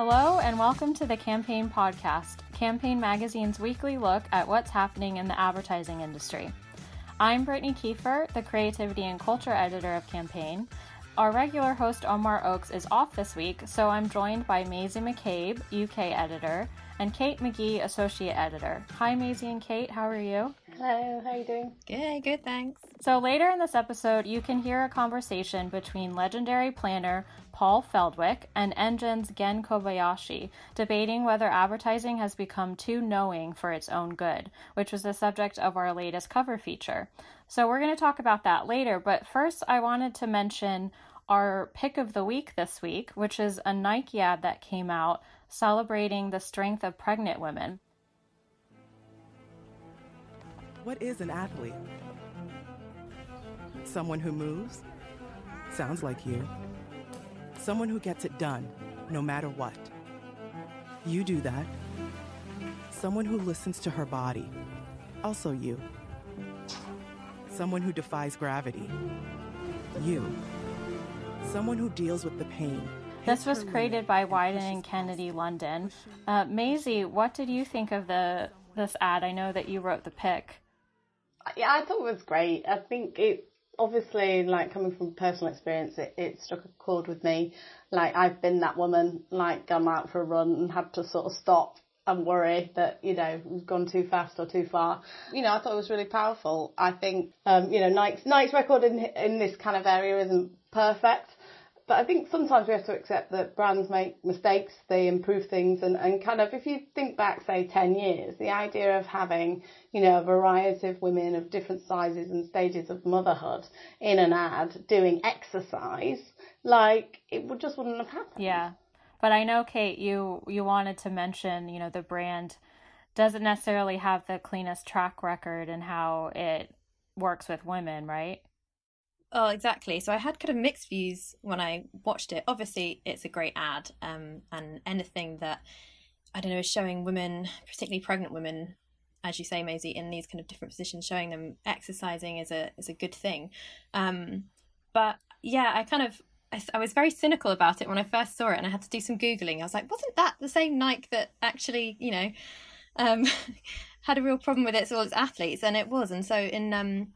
Hello, and welcome to the Campaign Podcast, Campaign Magazine's weekly look at what's happening in the advertising industry. I'm Brittany Kiefer, the Creativity and Culture Editor of Campaign. Our regular host Omar Oakes is off this week, so I'm joined by Maisie McCabe, UK Editor, and Kate Magee, Associate Editor. Hi, Maisie and Kate, how are you? Hello, how are you doing? Good, good, thanks. So, later in this episode, you can hear a conversation between legendary planner Paul Feldwick and Engine's Gen Kobayashi debating whether advertising has become too knowing for its own good, which was the subject of our latest cover feature. So, we're going to talk about that later, but first, I wanted to mention our pick of the week this week, which is a Nike ad that came out celebrating the strength of pregnant women. What is an athlete? Someone who moves? Sounds like you. Someone who gets it done, no matter what. You do that. Someone who listens to her body. Also you. Someone who defies gravity. You. Someone who deals with the pain. This was created by Wieden and Kennedy London. Uh, Maisie, what did you think of the this ad? I know that you wrote the pick yeah, I thought it was great. I think it obviously like coming from personal experience, it, it struck a chord with me. Like I've been that woman, like gone out for a run and had to sort of stop and worry that you know we've gone too fast or too far. You know, I thought it was really powerful. I think um, you know Nike's Nike's record in in this kind of area isn't perfect, but I think sometimes we have to accept that brands make mistakes, they improve things, and, and kind of if you think back, say, 10 years, the idea of having, you know, a variety of women of different sizes and stages of motherhood in an ad doing exercise, like, it would just wouldn't have happened. Yeah. But I know, Kate, you, you wanted to mention, you know, the brand doesn't necessarily have the cleanest track record and how it works with women, right? Oh, exactly. So I had kind of mixed views when I watched it. Obviously, it's a great ad, um, and anything that I don't know is showing women, particularly pregnant women, as you say, Maisie, in these kind of different positions, showing them exercising is a is a good thing. Um, but yeah, I kind of I, I, was very cynical about it when I first saw it, and I had to do some googling. I was like, wasn't that the same Nike that actually, you know, um, had a real problem with its all its athletes? And it was. And so in um,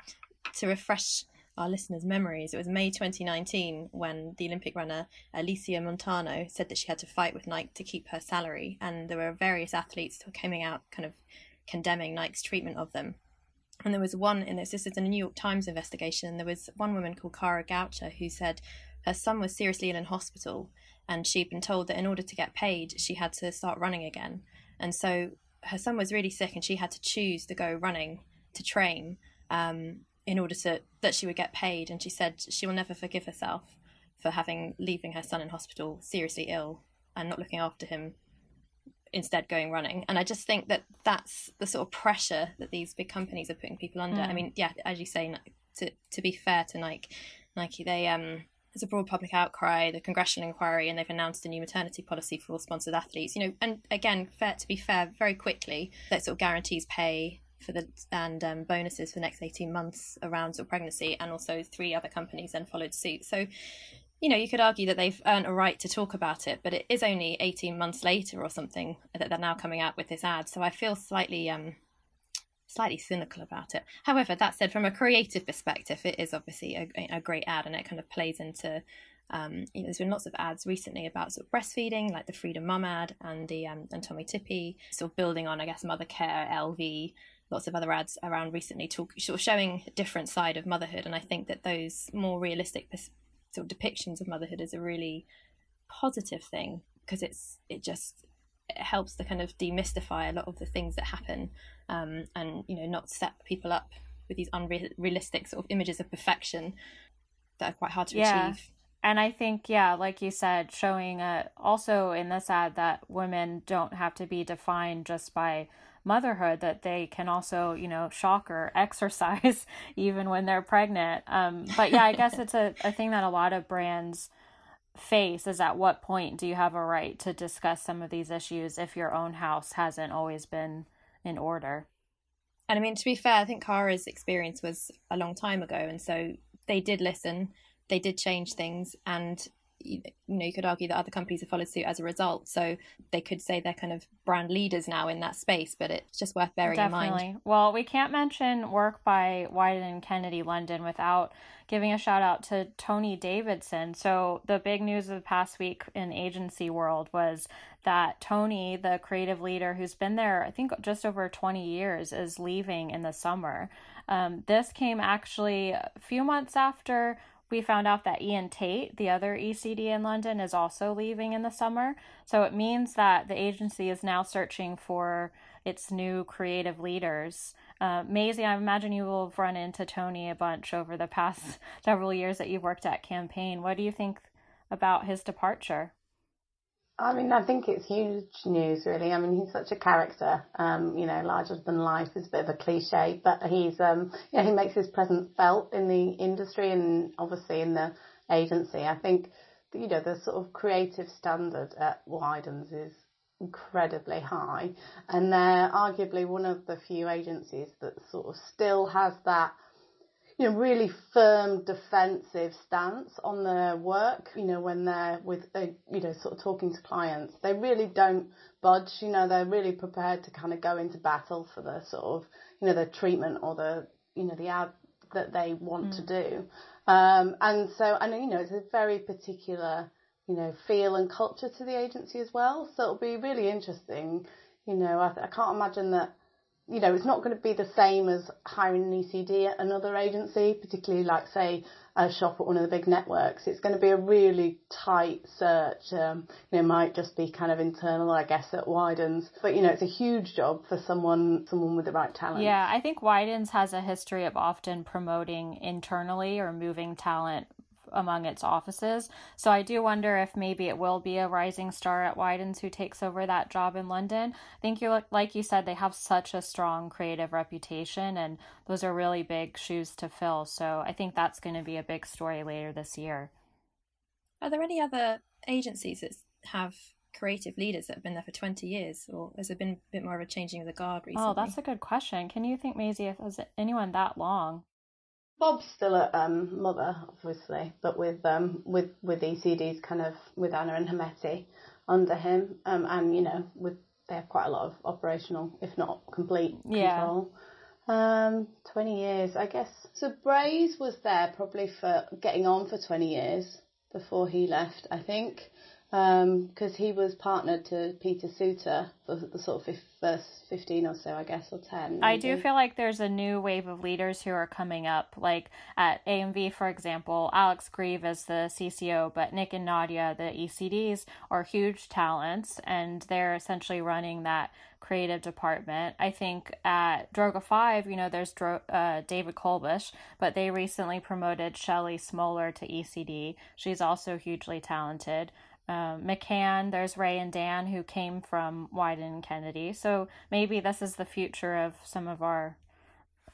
to refresh our listeners' memories. It was May 2019 when the Olympic runner Alysia Montaño said that she had to fight with Nike to keep her salary, and there were various athletes coming out kind of condemning Nike's treatment of them. And there was one in this, this is a New York Times investigation, and there was one woman called Kara Goucher who said her son was seriously ill in hospital, and she'd been told that in order to get paid, she had to start running again. And so her son was really sick, and she had to choose to go running to train. Um, in order to that she would get paid and she said she will never forgive herself for having leaving her son in hospital seriously ill and not looking after him instead going running and i just think that that's the sort of pressure that these big companies are putting people under mm. i mean yeah as you say to to be fair to nike nike they um there's a broad public outcry, the congressional inquiry, and they've announced a new maternity policy for all sponsored athletes. You know, and again, fair to be fair, very quickly that sort of guarantees pay for the and um, bonuses for the next 18 months around of pregnancy and also three other companies then followed suit. So you know you could argue that they've earned a right to talk about it but it is only 18 months later or something that they're now coming out with this ad. So i feel slightly um slightly cynical about it. However that said from a creative perspective it is obviously a, a great ad and it kind of plays into um, you know, there's been lots of ads recently about sort of breastfeeding, like the Freedom Mum ad and the um, and Tommee Tippee, sort of building on, I guess, Mothercare, LV, lots of other ads around recently talk sort of showing a different side of motherhood and i think that those more realistic sort of depictions of motherhood is a really positive thing because it's it just it helps to kind of demystify a lot of the things that happen um, and you know not set people up with these unrealistic sort of images of perfection that are quite hard to yeah. achieve and I think, yeah, like you said, showing uh, also in this ad that women don't have to be defined just by motherhood that they can also you know shocker exercise even when they're pregnant. Um, but yeah i guess it's a, a thing that a lot of brands face is at what point do you have a right to discuss some of these issues if your own house hasn't always been in order? And i mean to be fair i think kara's experience was a long time ago and so they did listen they did change things and you know you could argue that other companies have followed suit as a result. So they could say they're kind of brand leaders now in that space but it's just worth bearing Definitely. in mind. Well we can't mention work by Wieden and kennedy london without giving a shout out to tony davidson. So the big news of the past week in agency world was that tony the creative leader who's been there i think just over 20 years is leaving in the summer. Um, this came actually a few months after we found out that Iain Tait, the other ECD in London, is also leaving in the summer. So it means that the agency is now searching for its new creative leaders. Uh, Maisie, I imagine you will have run into Tony a bunch over the past several years that you've worked at Campaign. What do you think about his departure? I mean, I think it's huge news, really. I mean, he's such a character. Um, you know, larger than life is a bit of a cliche, but he's, um, you know, he makes his presence felt in the industry and obviously in the agency. I think, you know, the sort of creative standard at Wiedens is incredibly high, and they're arguably one of the few agencies that sort of still has that you know, really firm defensive stance on their work, you know, when they're with, uh, you know, sort of talking to clients. They really don't budge, you know, they're really prepared to kind of go into battle for the sort of, you know, the treatment or the, you know, the ad that they want mm. to do. Um, and so, and, you know, it's a very particular, you know, feel and culture to the agency as well. So it'll be really interesting. You know, I, I can't imagine that you know, it's not going to be the same as hiring an ECD at another agency, particularly like say a shop at one of the big networks. It's going to be a really tight search. Um, you know, it might just be kind of internal, I guess, at Wiedens. But you know, it's a huge job for someone someone with the right talent. Yeah, I think Wiedens has a history of often promoting internally or moving talent among its offices. So I do wonder if maybe it will be a rising star at Wiedens who takes over that job in London. I think you look like you said they have such a strong creative reputation and those are really big shoes to fill. So I think that's going to be a big story later this year. Are there any other agencies that have creative leaders that have been there for 20 years or has there been a bit more of a changing of the guard recently? Oh, that's a good question. Can you think, Maisie, if was anyone that long? Bob's still at um, Mother, obviously, but with um, with with ECDs kind of with Anna and Hermeti under him, um, and you know, with they have quite a lot of operational, if not complete, control. Yeah. Um, twenty years, I guess. So Braze was there probably for getting on for twenty years before he left, I think because um, he was partnered to Peter Souter for the sort of first 15 or so, I guess, or 10. Maybe. I do feel like there's a new wave of leaders who are coming up. Like at AMV, for example, Alex Grieve is the CCO, but Nick and Nadia, the ECDs, are huge talents, and they're essentially running that creative department. I think at Droga 5, you know, there's Dro- uh, David Kolbusz, but they recently promoted Shelley Smoller to ECD. She's also hugely talented um, McCann, there's Ray and Dan who came from Wieden and Kennedy. So maybe this is the future of some of our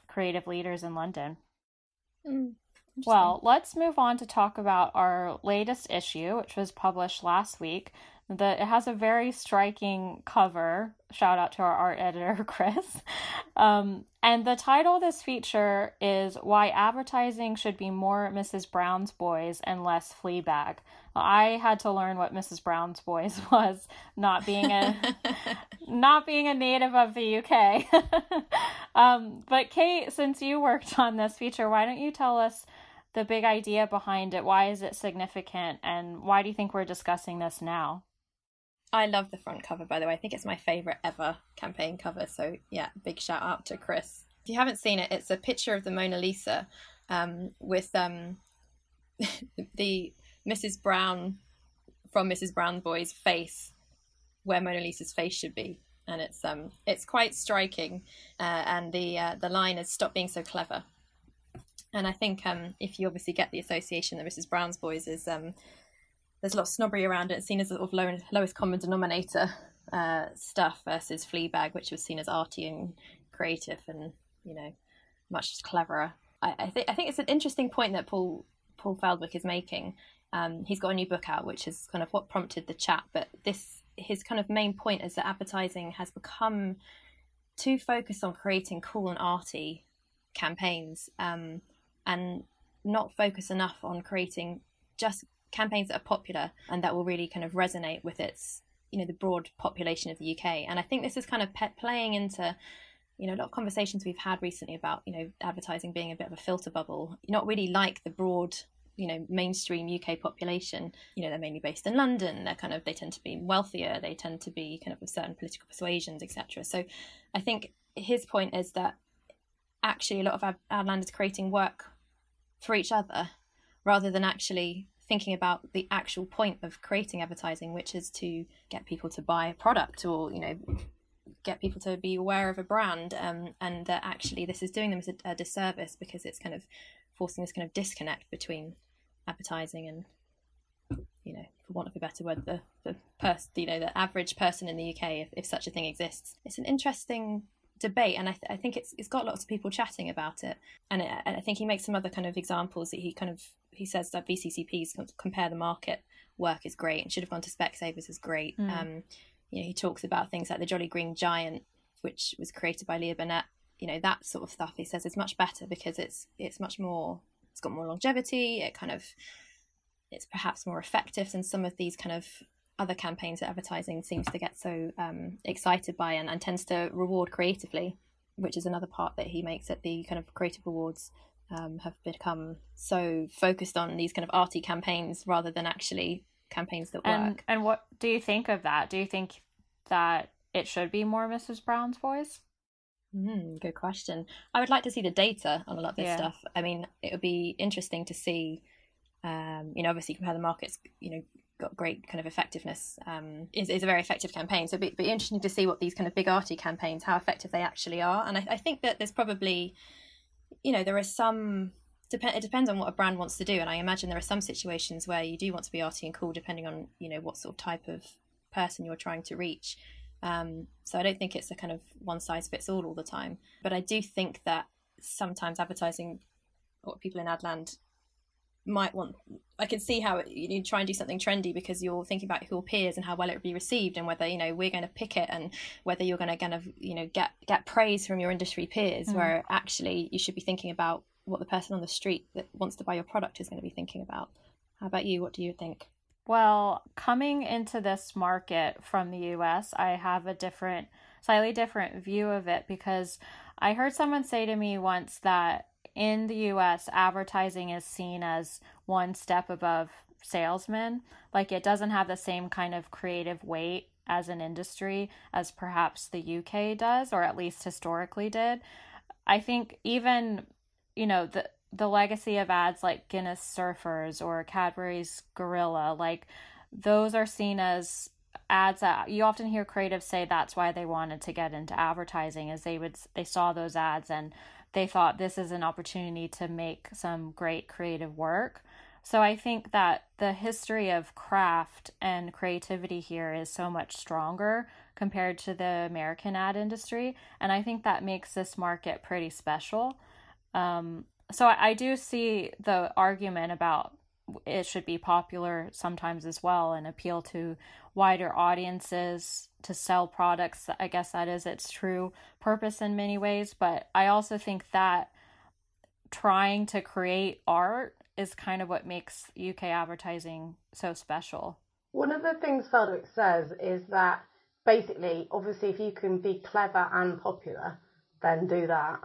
creative leaders in London. Mm, well, let's move on to talk about our latest issue, which was published last week. The, it has a very striking cover. Shout out to our art editor, Chris. Um, and the title of this feature is Why Advertising Should Be More Mrs. Brown's Boys and Less Fleabag. I had to learn what Mrs. Brown's Boys was, not being a not being a native of the UK. um, but Kate, since you worked on this feature, why don't you tell us the big idea behind it? Why is it significant, and why do you think we're discussing this now? I love the front cover, by the way. I think it's my favorite ever campaign cover. So yeah, big shout out to Chris. If you haven't seen it, it's a picture of the Mona Lisa um, with um, the Mrs. Brown from Mrs. Brown Boy's face where Mona Lisa's face should be. And it's um it's quite striking, uh, and the uh, the line is "Stop being so clever." And I think um, if you obviously get the association that Mrs. Brown's Boys is um, there's a lot of snobbery around it, seen as sort of low, lowest common denominator uh, stuff versus Fleabag, which was seen as arty and creative and you know much cleverer. I, I think I think it's an interesting point that Paul Paul Feldwick is making um, he's got a new book out, which is kind of what prompted the chat. But this, his kind of main point is that advertising has become too focused on creating cool and arty campaigns, um, and not focus enough on creating just campaigns that are popular and that will really kind of resonate with its you know the broad population of the UK. And I think this is kind of pe- playing into you know a lot of conversations we've had recently about you know advertising being a bit of a filter bubble. Not really like the broad you know mainstream UK population. You know they're mainly based in London. They're kind of they tend to be wealthier. They tend to be kind of of certain political persuasions, etc. So I think his point is that actually a lot of our, land is creating work for each other rather than actually thinking about the actual point of creating advertising, which is to get people to buy a product or you know get people to be aware of a brand, um, and that actually this is doing them a disservice because it's kind of forcing this kind of disconnect between advertising and you know, for want of a better word, the the person, you know, the average person in the UK, if, if such a thing exists. It's an interesting debate, and I, th- I think it's it's got lots of people chatting about it. And, it, and I think he makes some other kind of examples that he kind of he says that VCCP's compare the market work is great and should have gone to Specsavers is great. Mm. Um, you know, he talks about things like the Jolly Green Giant, which was created by Leo Burnett. You know, that sort of stuff. He says is much better because it's it's much more. It's got more longevity. It kind of it's perhaps more effective than some of these kind of other campaigns that advertising seems to get so um, excited by and, and tends to reward creatively, which is another part that he makes at the kind of creative awards um, have become so focused on these kind of arty campaigns rather than actually campaigns that and, work. And what do you think of that? Do you think that it should be more Mrs. Brown's Boys? Mm, good question. I would like to see the data on a lot of this yeah. stuff. I mean, it would be interesting to see. Um, you know, obviously, compare the markets. You know, got great kind of effectiveness. Um, is is a very effective campaign. So it'd be, be, interesting to see what these kind of big arty campaigns, how effective they actually are. And I, I think that there's probably you know, there are some depend it depends on what a brand wants to do and i imagine there are some situations where you do want to be arty and cool depending on you know what sort of type of person you're trying to reach um, so i don't think it's a kind of one size fits all all the time but i do think that sometimes advertising or people in adland might want i can see how it, you try and do something trendy because you're thinking about your peers and how well it would be received and whether you know we're going to pick it and whether you're going to kind of you know get get praise from your industry peers mm. where actually you should be thinking about what the person on the street that wants to buy your product is going to be thinking about. How about you? What do you think well coming into this market from the us i have a different slightly different view of it because i heard someone say to me once that in the US, advertising is seen as one step above salesmen. Like it doesn't have the same kind of creative weight as an industry as perhaps the UK does, or at least historically did. I think even, you know, the the legacy of ads like Guinness Surfers or Cadbury's Gorilla, like those are seen as ads that you often hear creatives say that's why they wanted to get into advertising is they would they saw those ads and they thought this is an opportunity to make some great creative work. So I think that the history of craft and creativity here is so much stronger compared to the American ad industry. And I think that makes this market pretty special. Um, so I, I do see the argument about it should be popular sometimes as well and appeal to wider audiences to sell products. I guess that is its true purpose in many ways. But I also think that trying to create art is kind of what makes UK advertising so special. One of the things Feldwick says is that basically, obviously, if you can be clever and popular, then do that.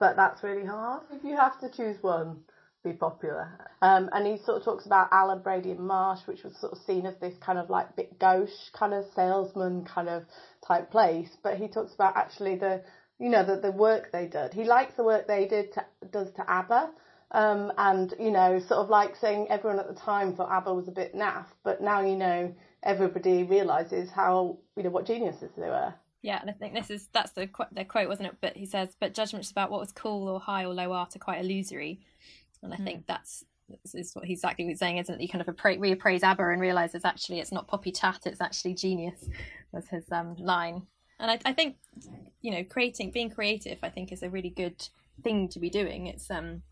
But that's really hard. If you have to choose one, be popular. Um, and he sort of talks about Allen Brady and Marsh, which was sort of seen as this kind of like bit gauche kind of salesman kind of type place. But he talks about actually the, you know, the, the work they did. He likes the work they did to, does to ABBA. Um, and, you know, sort of like saying everyone at the time thought ABBA was a bit naff, but now, you know, everybody realizes how, you know, what geniuses they were. Yeah, and I think this is that's the the quote, wasn't it? But he says, "But judgments about what was cool or high or low art are quite illusory." And I mm. think that's is what he's exactly saying, isn't it? You kind of appra- reappraise ABBA and realise it's actually it's not poppy chat, it's actually genius. Was his um, line, and I, I, think you know creating, being creative, I think is a really good thing to be doing. It's um,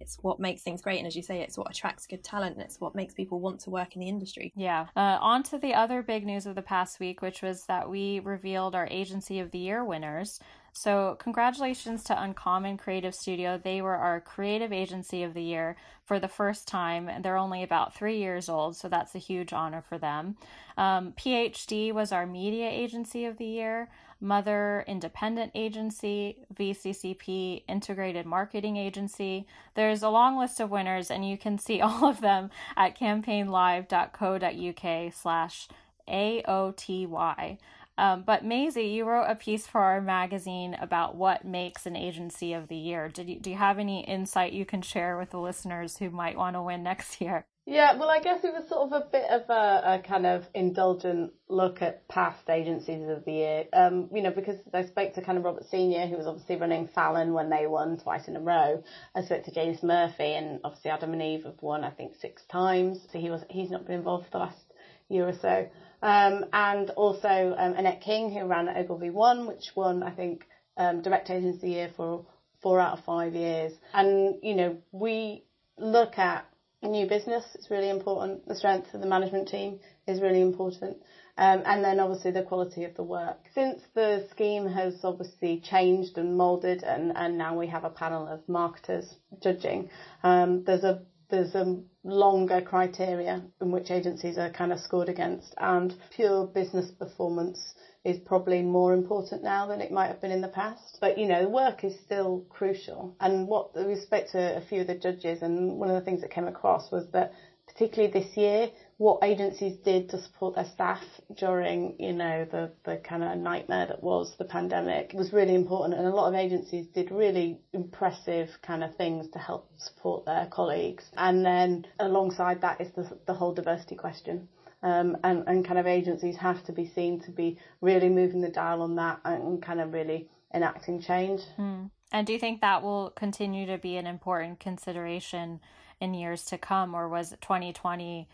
it's what makes things great, and as you say, it's what attracts good talent, and it's what makes people want to work in the industry. Yeah. Uh, on to the other big news of the past week, which was that we revealed our Agency of the Year winners. So, congratulations to Uncommon Creative Studio. They were our creative agency of the year for the first time. And they're only about three years old, so that's a huge honor for them. Um, PhD was our media agency of the year. Mother Independent Agency, VCCP Integrated Marketing Agency. There's a long list of winners, and you can see all of them at campaignlive.co.uk slash AOTY. Um, but Maisie, you wrote a piece for our magazine about what makes an agency of the year. Did you, do you have any insight you can share with the listeners who might want to win next year? Yeah, well, I guess it was sort of a bit of a, a kind of indulgent look at past agencies of the year. Um, you know, because I spoke to kind of Robert Senior, who was obviously running Fallon when they won twice in a row. I spoke to James Murphy, and obviously Adam and Eve have won, I think, six times. So he was he's not been involved for the last year or so. Um, and also um, Annette King, who ran Ogilvy One, which won, I think, um, Direct Agency Year for four out of five years. And you know, we look at new business, it's really important. The strength of the management team is really important. Um, and then obviously the quality of the work. Since the scheme has obviously changed and moulded and, and now we have a panel of marketers judging, um, there's a there's a longer criteria in which agencies are kind of scored against and pure business performance is probably more important now than it might have been in the past. But you know, the work is still crucial. And what we spoke to a few of the judges, and one of the things that came across was that particularly this year, what agencies did to support their staff during, you know, the, the kind of nightmare that was the pandemic was really important. And a lot of agencies did really impressive kind of things to help support their colleagues. And then alongside that is the, the whole diversity question. Um, and, and kind of agencies have to be seen to be really moving the dial on that and kind of really enacting change. Mm. And do you think that will continue to be an important consideration in years to come, or was 2020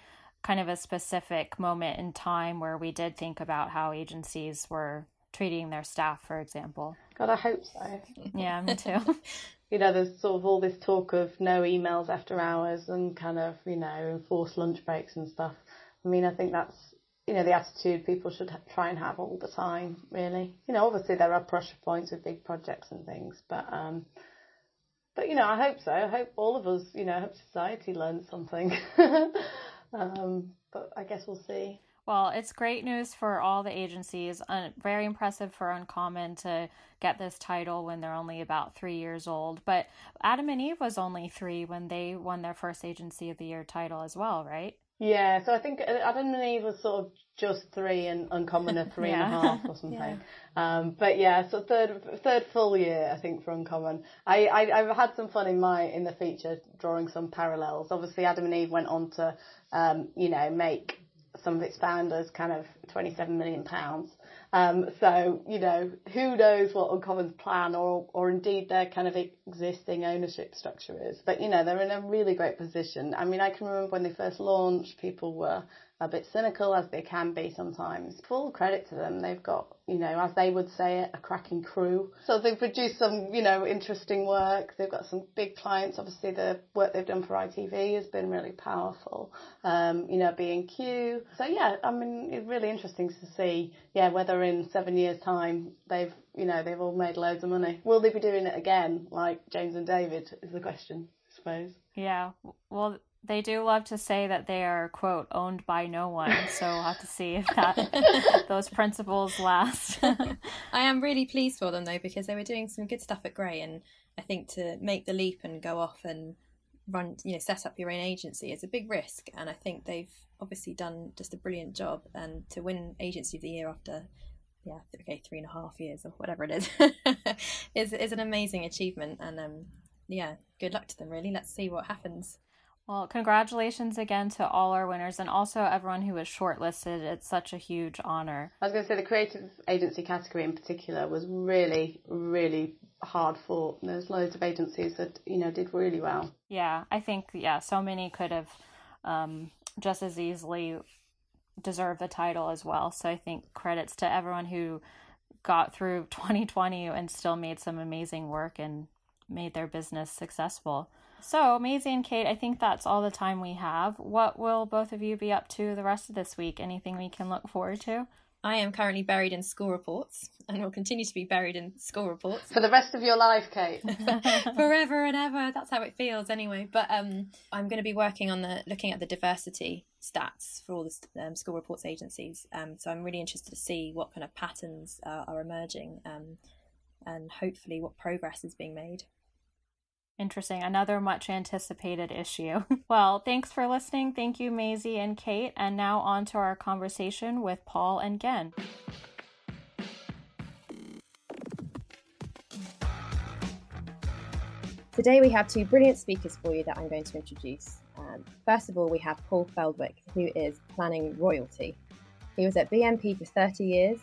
kind of a specific moment in time where we did think about how agencies were treating their staff, for example? God, I hope so. Yeah, me too. you know, there's sort of all this talk of no emails after hours and kind of, you know, enforced lunch breaks and stuff. I mean, I think that's, you know, the attitude people should try and have all the time, really. You know, obviously there are pressure points with big projects and things, but, um, but you know, I hope so. I hope all of us, you know, I hope society learns something. um, but I guess we'll see. Well, it's great news for all the agencies. Uh, very impressive for Uncommon to get this title when they're only about three years old. But Adam and Eve was only three when they won their first Agency of the Year title as well, right? Yeah, so I think Adam and Eve was sort of just three and Uncommon a three yeah. and a half or something. yeah. Um, but yeah, so third third full year I think for Uncommon. I, I I've had some fun in my in the feature drawing some parallels. Obviously, Adam and Eve went on to um, you know make some of its founders kind of 27 million pounds. Um, so, you know, who knows what Uncommon's plan or, or indeed their kind of existing ownership structure is. But, you know, they're in a really great position. I mean, I can remember when they first launched, people were a bit cynical as they can be sometimes. Full credit to them. They've got, you know, as they would say it, a cracking crew. So they've produced some, you know, interesting work. They've got some big clients. Obviously the work they've done for ITV has been really powerful. Um, you know, B&Q. So yeah, I mean, it's really interesting to see, yeah, whether in seven years time they've, you know, they've all made loads of money. Will they be doing it again like James and David is the question, I suppose. Yeah. Well, they do love to say that they are quote owned by no one so we'll have to see if that those principles last. I am really pleased for them though because they were doing some good stuff at grey and i think to make the leap and go off and run you know set up your own agency is a big risk and i think they've obviously done just a brilliant job and to win agency of the year after yeah okay three and a half years or whatever it is is, is an amazing achievement and um yeah good luck to them really. Let's see what happens well, congratulations again to all our winners and also everyone who was shortlisted. It's such a huge honor. I was going to say the creative agency category in particular was really, really hard fought. There's loads of agencies that, you know, did really well. Yeah, I think, yeah, so many could have um, just as easily deserved the title as well. So I think credits to everyone who got through 2020 and still made some amazing work and made their business successful. So, Maisie and Kate, I think that's all the time we have. What will both of you be up to the rest of this week? Anything we can look forward to? I am currently buried in school reports and will continue to be buried in school reports for the rest of your life, Kate. Forever and ever. That's how it feels anyway. But um, I'm going to be working on the looking at the diversity stats for all the um, school reports agencies. Um, so I'm really interested to see what kind of patterns uh, are emerging um, and hopefully what progress is being made. Interesting. Another much anticipated issue. well, thanks for listening. Thank you, Maisie and Kate. And now on to our conversation with Paul and Gen. Today we have two brilliant speakers for you that I'm going to introduce. Um, first of all, we have Paul Feldwick, who is planning royalty. He was at BMP for 30 years,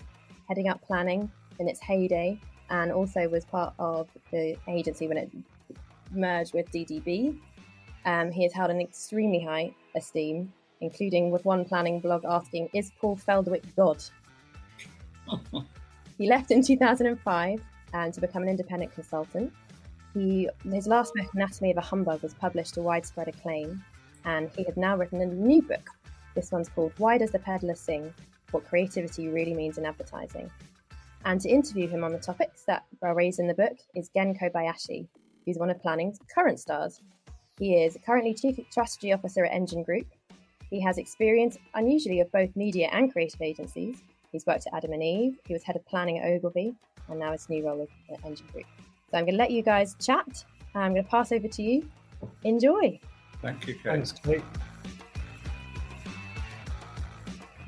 heading up planning in its heyday, and also was part of the agency when it merged with DDB. Um, he has held an extremely high esteem, including with one planning blog asking, Is Paul Feldwick God? he left in 2005 and to become an independent consultant. He, his last book, Anatomy of a Humbug, was published to widespread acclaim, and he has now written a new book. This one's called Why Does the Peddler Sing? What Creativity Really Means in Advertising. And to interview him on the topics that are raised in the book is Gen Kobayashi, who's one of planning's current stars. He is currently Chief Strategy Officer at Engine Group. He has experience, unusually, of both media and creative agencies. He's worked at Adam and Eve, he was head of planning at Ogilvy, and now his new role at Engine Group. So I'm going to let you guys chat. I'm going to pass over to you. Enjoy. Thank you, Kate. Thanks, Kate.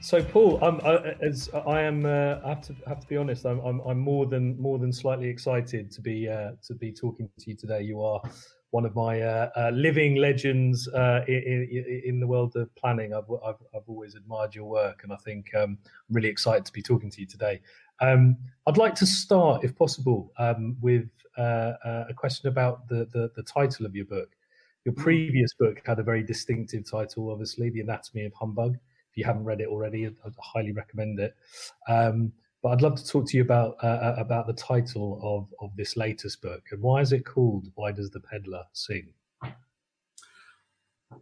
So, Paul, I'm, I, as I am, uh, I have to have to be honest. I'm, I'm, I'm more than more than slightly excited to be uh, to be talking to you today. You are one of my uh, uh living legends uh, in, in, the world of planning. I've, I've, I've always admired your work, and I think um, I'm really excited to be talking to you today. Um, I'd like to start, if possible, um, with uh, a question about the, the, the title of your book. Your mm. previous book had a very distinctive title, obviously, "The Anatomy of Humbug." If you haven't read it already, I highly recommend it. Um, but I'd love to talk to you about uh, uh, about the title of of this latest book and why is it called "Why Does the Peddler Sing"?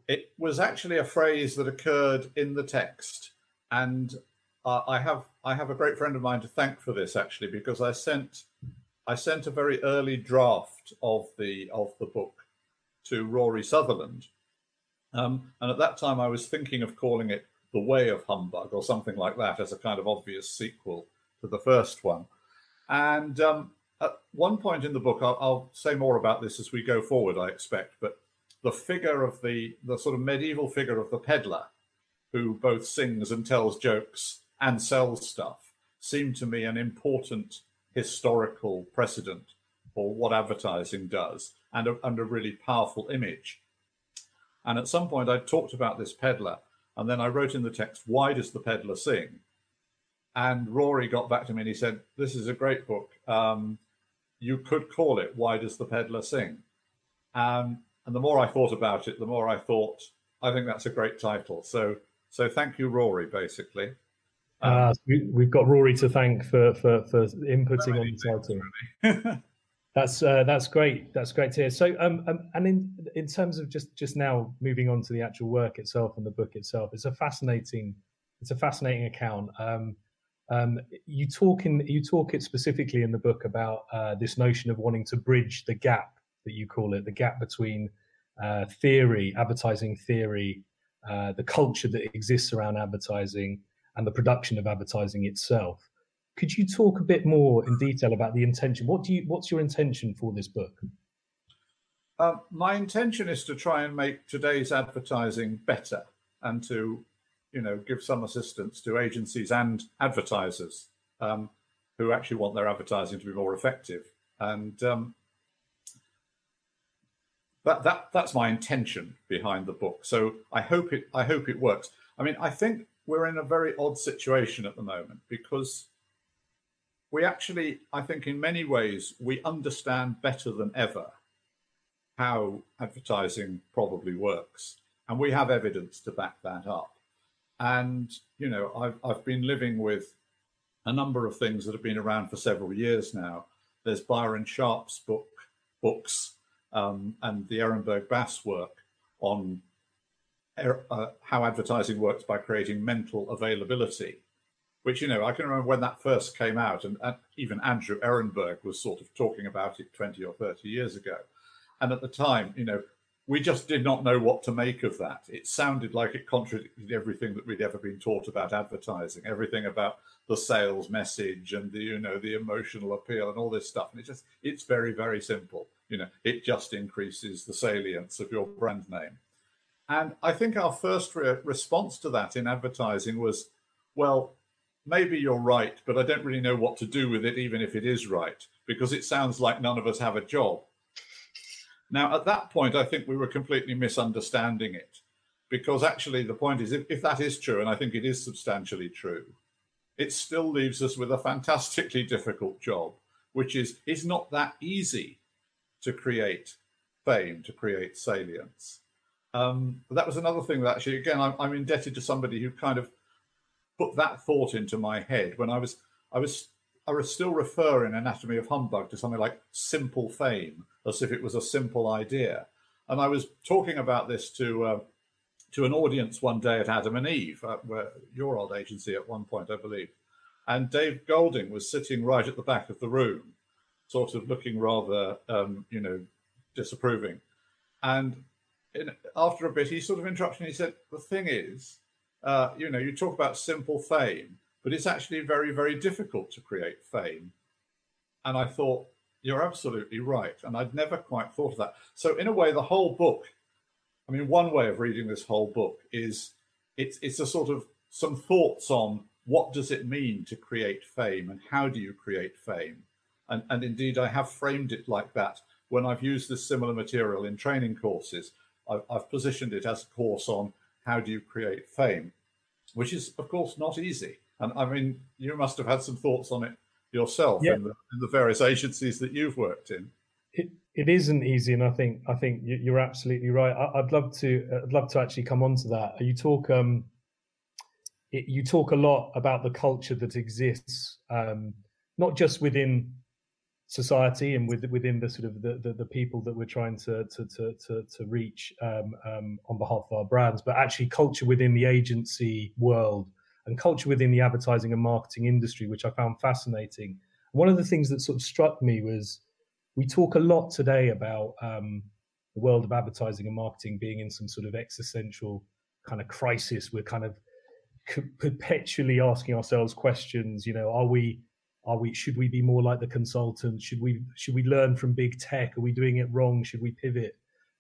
It was actually a phrase that occurred in the text, and uh, I have I have a great friend of mine to thank for this actually because I sent I sent a very early draft of the of the book to Rory Sutherland, um, and at that time I was thinking of calling it the Way of Humbug or something like that as a kind of obvious sequel to the first one. And um, at one point in the book, I'll, I'll, say more about this as we go forward, I expect, but the figure of the, the sort of medieval figure of the peddler who both sings and tells jokes and sells stuff seemed to me an important historical precedent for what advertising does and a, and a really powerful image. And at some point, I talked about this peddler and then I wrote in the text, Why does the peddler sing? And Rory got back to me and he said, This is a great book. Um, you could call it Why Does the Peddler Sing? Um, and the more I thought about it, the more I thought, I think that's a great title. So, so thank you, Rory, basically. Um, uh, we, have got Rory to thank for, for, for inputting on the title. That's uh, that's great. That's great to hear. So, um, um, and in in terms of just just now moving on to the actual work itself and the book itself, it's a fascinating it's a fascinating account. Um, um, you talk in you talk it specifically in the book about uh, this notion of wanting to bridge the gap that you call it, the gap between uh, theory, advertising theory, uh, the culture that exists around advertising, and the production of advertising itself. Could you talk a bit more in detail about the intention? What do you? What's your intention for this book? Uh, my intention is to try and make today's advertising better and to, you know, give some assistance to agencies and advertisers um, who actually want their advertising to be more effective. And um, that that that's my intention behind the book. So I hope it I hope it works. I mean, I think we're in a very odd situation at the moment because we actually, I think, in many ways, we understand better than ever how advertising probably works. And we have evidence to back that up. And, you know, I've, I've been living with a number of things that have been around for several years now. There's Byron Sharp's book, books, um, and the Ehrenberg Bass work on er, uh, how advertising works by creating mental availability. Which, you know, I can remember when that first came out, and, and even Andrew Ehrenberg was sort of talking about it 20 or 30 years ago. And at the time, you know, we just did not know what to make of that. It sounded like it contradicted everything that we'd ever been taught about advertising, everything about the sales message and the you know the emotional appeal and all this stuff. And it just it's very very simple. You know, it just increases the salience of your brand name. And I think our first re- response to that in advertising was, well, maybe you're right, but I don't really know what to do with it, even if it is right, because it sounds like none of us have a job. Now, at that point, I think we were completely misunderstanding it, because actually, the point is if, if that is true, and I think it is substantially true, it still leaves us with a fantastically difficult job, which is it's not that easy to create fame, to create salience. Um, that was another thing that actually, again, I'm, I'm indebted to somebody who kind of put that thought into my head when I was, I was, I was still referring Anatomy of Humbug to something like simple fame, as if it was a simple idea. And I was talking about this to uh, to an audience one day at Adam and Eve, uh, where your old agency at one point, I believe. And Dave Golding was sitting right at the back of the room, sort of looking rather, um, you know, disapproving. And in, after a bit, he sort of interrupted and he said, The thing is, uh, you know, you talk about simple fame, but it's actually very, very difficult to create fame. And I thought, You're absolutely right. And I'd never quite thought of that. So, in a way, the whole book I mean, one way of reading this whole book is it's it's a sort of some thoughts on what does it mean to create fame and how do you create fame, and and indeed I have framed it like that when I've used this similar material in training courses. I've, I've positioned it as a course on how do you create fame, which is of course not easy. And I mean, you must have had some thoughts on it yourself yeah. in, the, in the various agencies that you've worked in. It, it isn't easy, and I think I think you're absolutely right. I, would love to I'd love to actually come on to that. You talk um, it, you talk a lot about the culture that exists, um, not just within society and with, within the sort of the, the, the, people that we're trying to to to to, to reach um, um, on behalf of our brands, but actually culture within the agency world and culture within the advertising and marketing industry, which I found fascinating. One of the things that sort of struck me was we talk a lot today about um, the world of advertising and marketing being in some sort of existential kind of crisis. We're kind of perpetually asking ourselves questions. You know, are we, are we, should we be more like the consultants? Should we, should we learn from big tech? Are we doing it wrong? Should we pivot?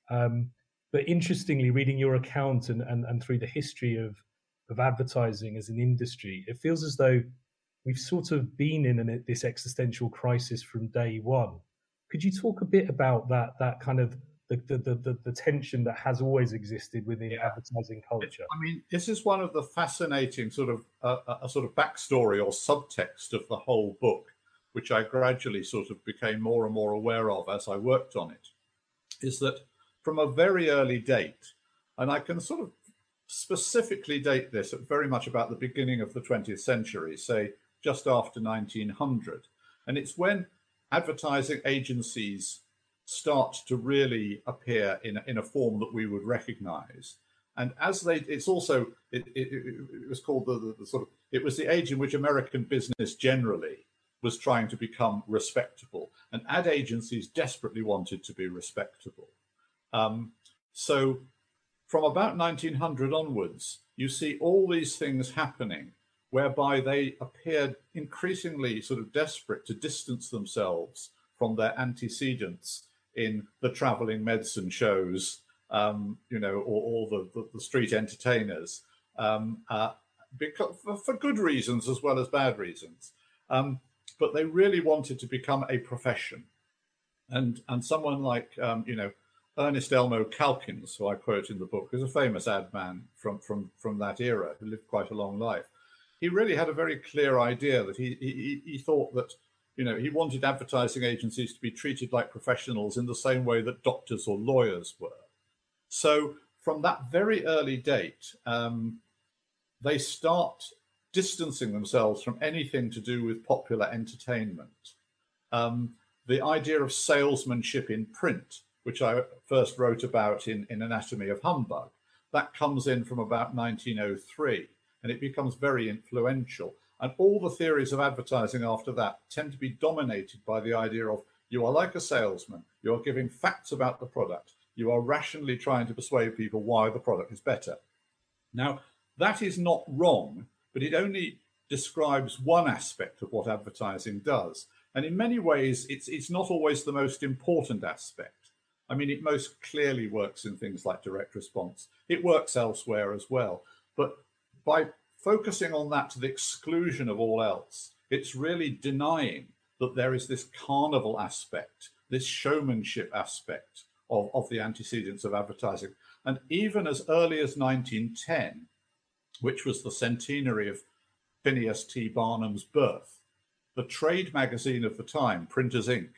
Um, but interestingly, reading your account and, and, and through the history of, of advertising as an industry, it feels as though we've sort of been in an, this existential crisis from day one. Could you talk a bit about that that kind of the the, the, the tension that has always existed within yeah. advertising culture? I mean, this is one of the fascinating sort of uh, a sort of backstory or subtext of the whole book, which I gradually sort of became more and more aware of as I worked on it, is that from a very early date, and I can sort of specifically date this at very much about the beginning of the 20th century, say just after 1900. And it's when advertising agencies start to really appear in, in a form that we would recognize. And as they, it's also, it, it, it was called the, the, the, sort of, it was the age in which American business generally was trying to become respectable. And ad agencies desperately wanted to be respectable. Um, so from about 1900 onwards, you see all these things happening whereby they appeared increasingly sort of desperate to distance themselves from their antecedents in the traveling medicine shows, um, you know, or, or the, the, the, street entertainers, um, uh, because, for, good reasons as well as bad reasons. Um, but they really wanted to become a profession. And, and someone like, um, you know, Ernest Elmo Calkins, who I quote in the book, is a famous ad man from, from, from that era who lived quite a long life he really had a very clear idea that he, he, he thought that you know he wanted advertising agencies to be treated like professionals in the same way that doctors or lawyers were. So from that very early date, um, they start distancing themselves from anything to do with popular entertainment. Um, the idea of salesmanship in print, which I first wrote about in, in Anatomy of Humbug, that comes in from about 1903 and it becomes very influential. And all the theories of advertising after that tend to be dominated by the idea of you are like a salesman, you are giving facts about the product, you are rationally trying to persuade people why the product is better. Now, that is not wrong, but it only describes one aspect of what advertising does. And in many ways, it's, it's not always the most important aspect. I mean, it most clearly works in things like direct response. It works elsewhere as well. But by focusing on that to the exclusion of all else, it's really denying that there is this carnival aspect, this showmanship aspect of, of the antecedents of advertising. And even as early as 1910, which was the centenary of Phineas T. Barnum's birth, the trade magazine of the time, Printers' Ink,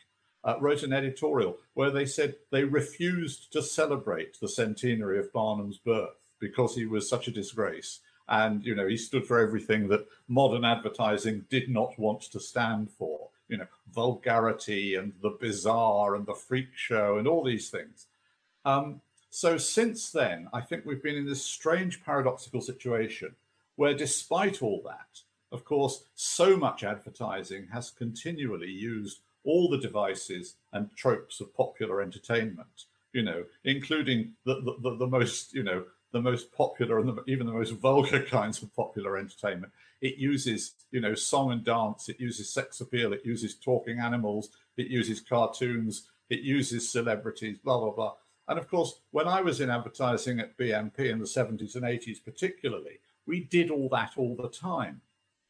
uh, wrote an editorial where they said they refused to celebrate the centenary of Barnum's birth because he was such a disgrace. And, you know, he stood for everything that modern advertising did not want to stand for, you know, vulgarity and the bizarre and the freak show and all these things. Um, so since then, I think we've been in this strange paradoxical situation where, despite all that, of course, so much advertising has continually used all the devices and tropes of popular entertainment, you know, including the, the, the, the most, you know, the most popular and the, even the most vulgar kinds of popular entertainment. It uses, you know, song and dance. It uses sex appeal. It uses talking animals. It uses cartoons. It uses celebrities. Blah blah blah. And of course, when I was in advertising at BMP in the 70s and 80s, particularly, we did all that all the time.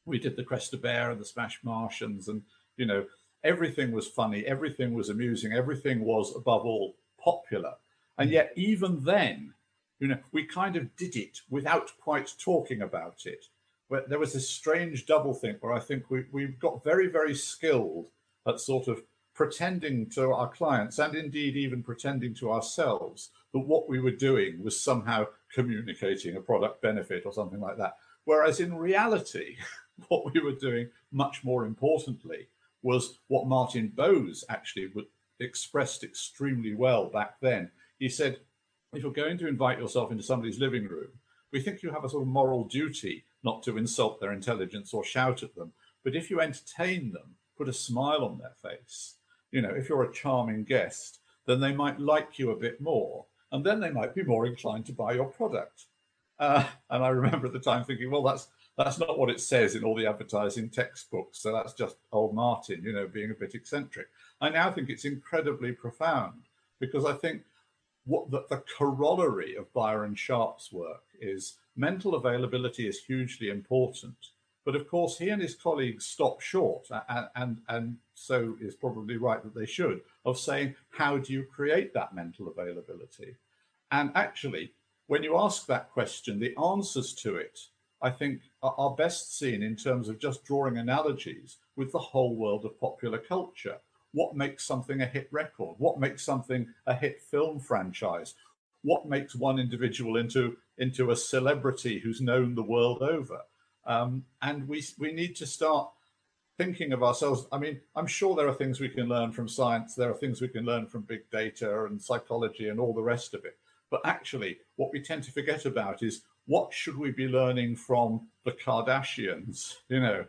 We did the Cresta Bear and the Smash Martians, and you know, everything was funny, everything was amusing, everything was above all popular. And yet, even then, you know, we kind of did it without quite talking about it. But there was this strange double think where I think we, we got very, very skilled at sort of pretending to our clients and indeed even pretending to ourselves that what we were doing was somehow communicating a product benefit or something like that. Whereas in reality, what we were doing much more importantly was what Martin Boase actually expressed extremely well back then. He said, if you're going to invite yourself into somebody's living room, we think you have a sort of moral duty not to insult their intelligence or shout at them. But if you entertain them, put a smile on their face, you know, if you're a charming guest, then they might like you a bit more. And then they might be more inclined to buy your product. Uh, and I remember at the time thinking, well, that's that's not what it says in all the advertising textbooks. So that's just old Martin, you know, being a bit eccentric. I now think it's incredibly profound because I think what the, the corollary of Byron Sharp's work is mental availability is hugely important. But of course, he and his colleagues stop short, and, and, and so is probably right that they should, of saying, how do you create that mental availability? And actually, when you ask that question, the answers to it I think, are best seen in terms of just drawing analogies with the whole world of popular culture. What makes something a hit record? What makes something a hit film franchise? What makes one individual into into a celebrity who's known the world over? Um, and we we need to start thinking of ourselves. I mean, I'm sure there are things we can learn from science. There are things we can learn from big data and psychology and all the rest of it. But actually, what we tend to forget about is what should we be learning from the Kardashians, you know,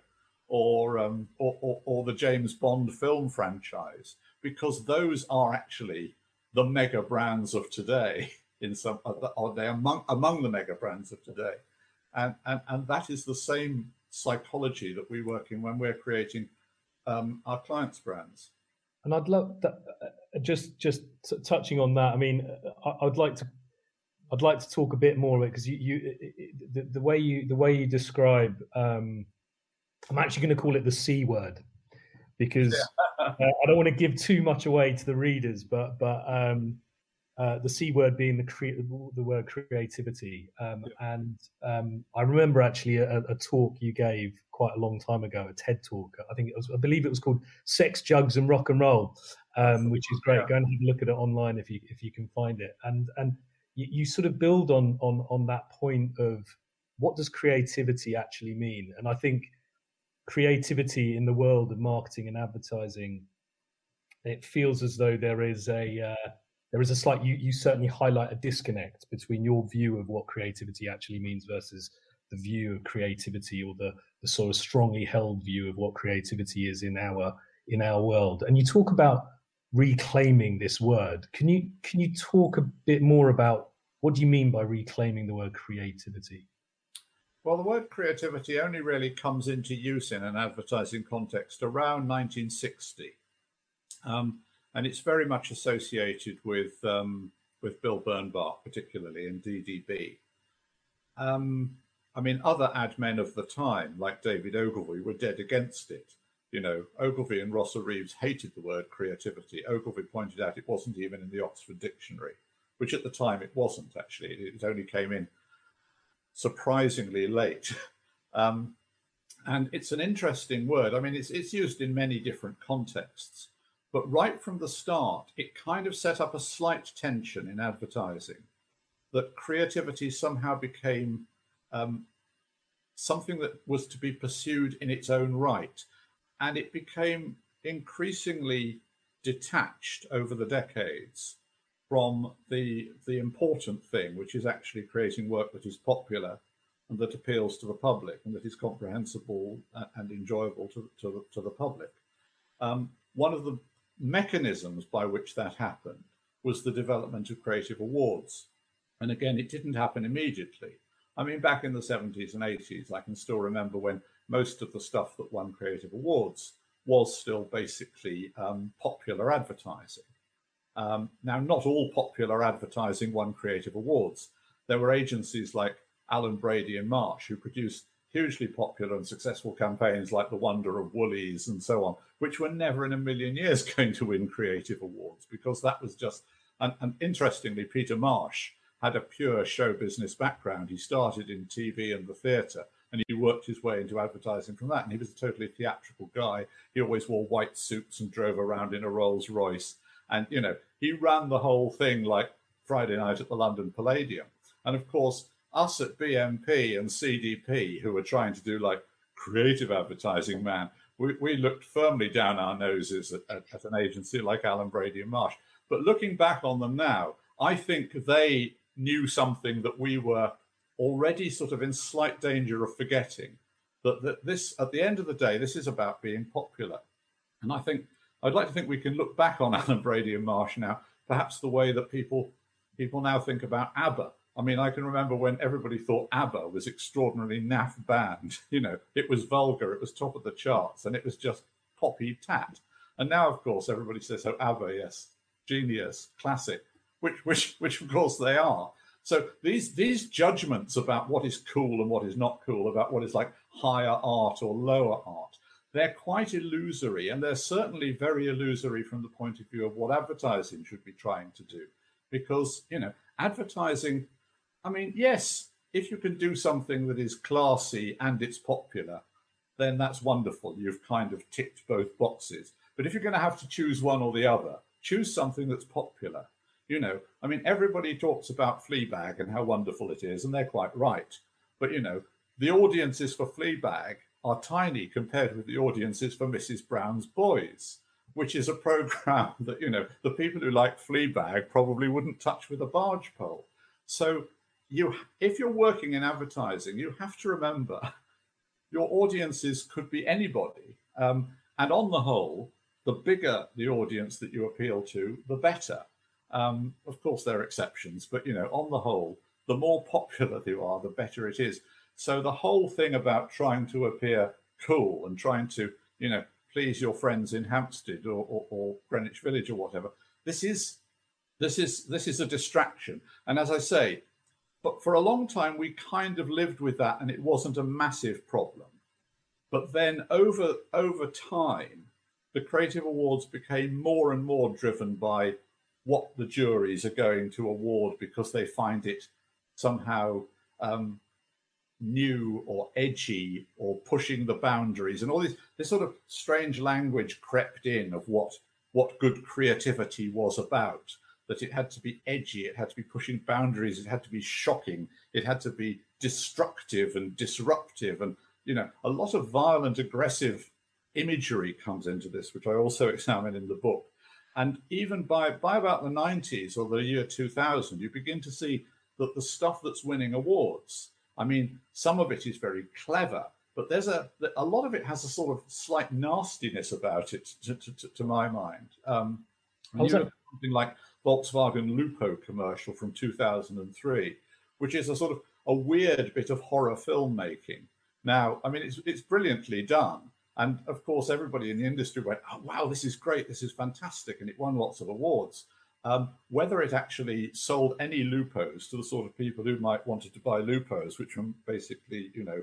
or, um, or, or, or the James Bond film franchise? Because those are actually the mega brands of today. In some, are they among among the mega brands of today? And, and and that is the same psychology that we work in when we're creating um, our clients' brands. And I'd love that, uh, just just t- touching on that. I mean, I, would like to I'd like to talk a bit more of it because you, you the, the, way you the way you describe. Um, I'm actually going to call it the C word because uh, I don't want to give too much away to the readers, but but um, uh, the C word being the cre- the word creativity. Um, yeah. And um, I remember actually a, a, talk you gave quite a long time ago, a TED talk. I think it was, I believe it was called "Sex, Jugs, and Rock and Roll," um, which is great. Yeah. Go and have a look at it online if you if you can find it. And and you, you sort of build on on on that point of what does creativity actually mean and i think creativity in the world of marketing and advertising it feels as though there is a uh, there is a slight you, you certainly highlight a disconnect between your view of what creativity actually means versus the view of creativity or the the sort of strongly held view of what creativity is in our in our world. And you talk about reclaiming this word. Can you can you talk a bit more about what do you mean by reclaiming the word creativity? Well, the word creativity only really comes into use in an advertising context around 1960, um, and it's very much associated with um, with Bill Bernbach, particularly in DDB. Um, I mean, other ad men of the time, like David Ogilvy, were dead against it. You know, Ogilvy and Rosser Reeves hated the word creativity. Ogilvy pointed out it wasn't even in the Oxford Dictionary, which at the time it wasn't actually. It only came in surprisingly late. Um, and it's an interesting word. I mean, it's, it's used in many different contexts, but right from the start, it kind of set up a slight tension in advertising that creativity somehow became um, something that was to be pursued in its own right. And it became increasingly detached over the decades from the the important thing, which is actually creating work that is popular and that appeals to the public and that is comprehensible and enjoyable to, to, the, to the public. Um, one of the mechanisms by which that happened was the development of creative awards. And again, it didn't happen immediately. I mean, back in the 70s and 80s, I can still remember when most of the stuff that won creative awards was still basically um, popular advertising. Um, now, not all popular advertising won creative awards. There were agencies like Allen Brady and Marsh who produced hugely popular and successful campaigns like The Wonder of Woolies and so on, which were never in a million years going to win creative awards because that was just, and, and interestingly, Peter Marsh had a pure show business background. He started in TV and the theatre, and he worked his way into advertising from that. And he was a totally theatrical guy. He always wore white suits and drove around in a Rolls Royce. And, you know, he ran the whole thing like Friday night at the London Palladium. And of course, us at BMP and CDP, who were trying to do like creative advertising, man, we, we looked firmly down our noses at, at, at an agency like Allen Brady and Marsh. But looking back on them now, I think they knew something that we were already sort of in slight danger of forgetting. That, that this, at the end of the day, this is about being popular. And I think I'd like to think we can look back on Allen Brady and Marsh now, perhaps the way that people people now think about ABBA. I mean, I can remember when everybody thought ABBA was extraordinarily naff band. You know, it was vulgar, it was top of the charts, and it was just poppy tat. And now, of course, everybody says, "Oh, ABBA, yes, genius, classic." which which which of course they are. So these these judgments about what is cool and what is not cool, about what is like higher art or lower art, they're quite illusory, and they're certainly very illusory from the point of view of what advertising should be trying to do. Because you know, advertising, I mean, yes, if you can do something that is classy and it's popular, then that's wonderful. You've kind of ticked both boxes. But if you're going to have to choose one or the other, choose something that's popular you know, I mean, everybody talks about Fleabag and how wonderful it is, and they're quite right. But, you know, the audiences for Fleabag are tiny compared with the audiences for Mrs. Brown's Boys, which is a program that, you know, the people who like Fleabag probably wouldn't touch with a barge pole. So, you, if you're working in advertising, you have to remember your audiences could be anybody. Um, and on the whole, the bigger the audience that you appeal to, the better. Um, of course, there are exceptions, but you know, on the whole, the more popular you are, the better it is. So the whole thing about trying to appear cool and trying to, you know, please your friends in Hampstead or, or, or Greenwich Village or whatever, this is this is this is a distraction. And as I say, but for a long time we kind of lived with that, and it wasn't a massive problem. But then over over time, the creative awards became more and more driven by what the juries are going to award because they find it somehow um, new or edgy or pushing the boundaries and all this this sort of strange language crept in of what what good creativity was about that it had to be edgy it had to be pushing boundaries it had to be shocking it had to be destructive and disruptive and you know a lot of violent aggressive imagery comes into this which i also examine in the book. And even by, by about the 90s or the year 2000, you begin to see that the stuff that's winning awards I mean, some of it is very clever, but there's a a lot of it has a sort of slight nastiness about it, to, to, to my mind. Um, you look something like Volkswagen Lupo commercial from 2003, which is a sort of a weird bit of horror filmmaking. Now, I mean, it's it's brilliantly done, and of course, everybody in the industry went, "Oh, wow, this is great, this is fantastic," and it won lots of awards. Um, whether it actually sold any lupos to the sort of people who might wanted to buy lupos, which were basically, you know,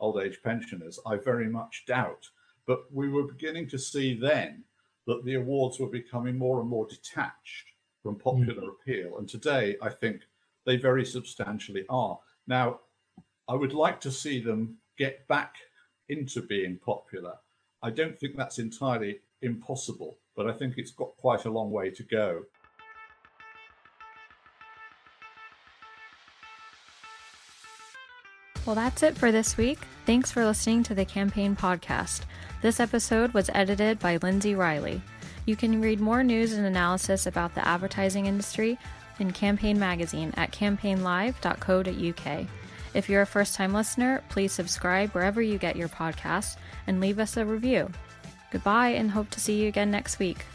old age pensioners, I very much doubt. But we were beginning to see then that the awards were becoming more and more detached from popular mm. appeal. And today, I think they very substantially are. Now, I would like to see them get back into being popular. I don't think that's entirely impossible, but I think it's got quite a long way to go. Well, that's it for this week. Thanks for listening to the Campaign Podcast. This episode was edited by Lindsay Riley. You can read more news and analysis about the advertising industry in Campaign Magazine at campaignlive.co.uk. If you're a first time listener, please subscribe wherever you get your podcasts and leave us a review. Goodbye and hope to see you again next week.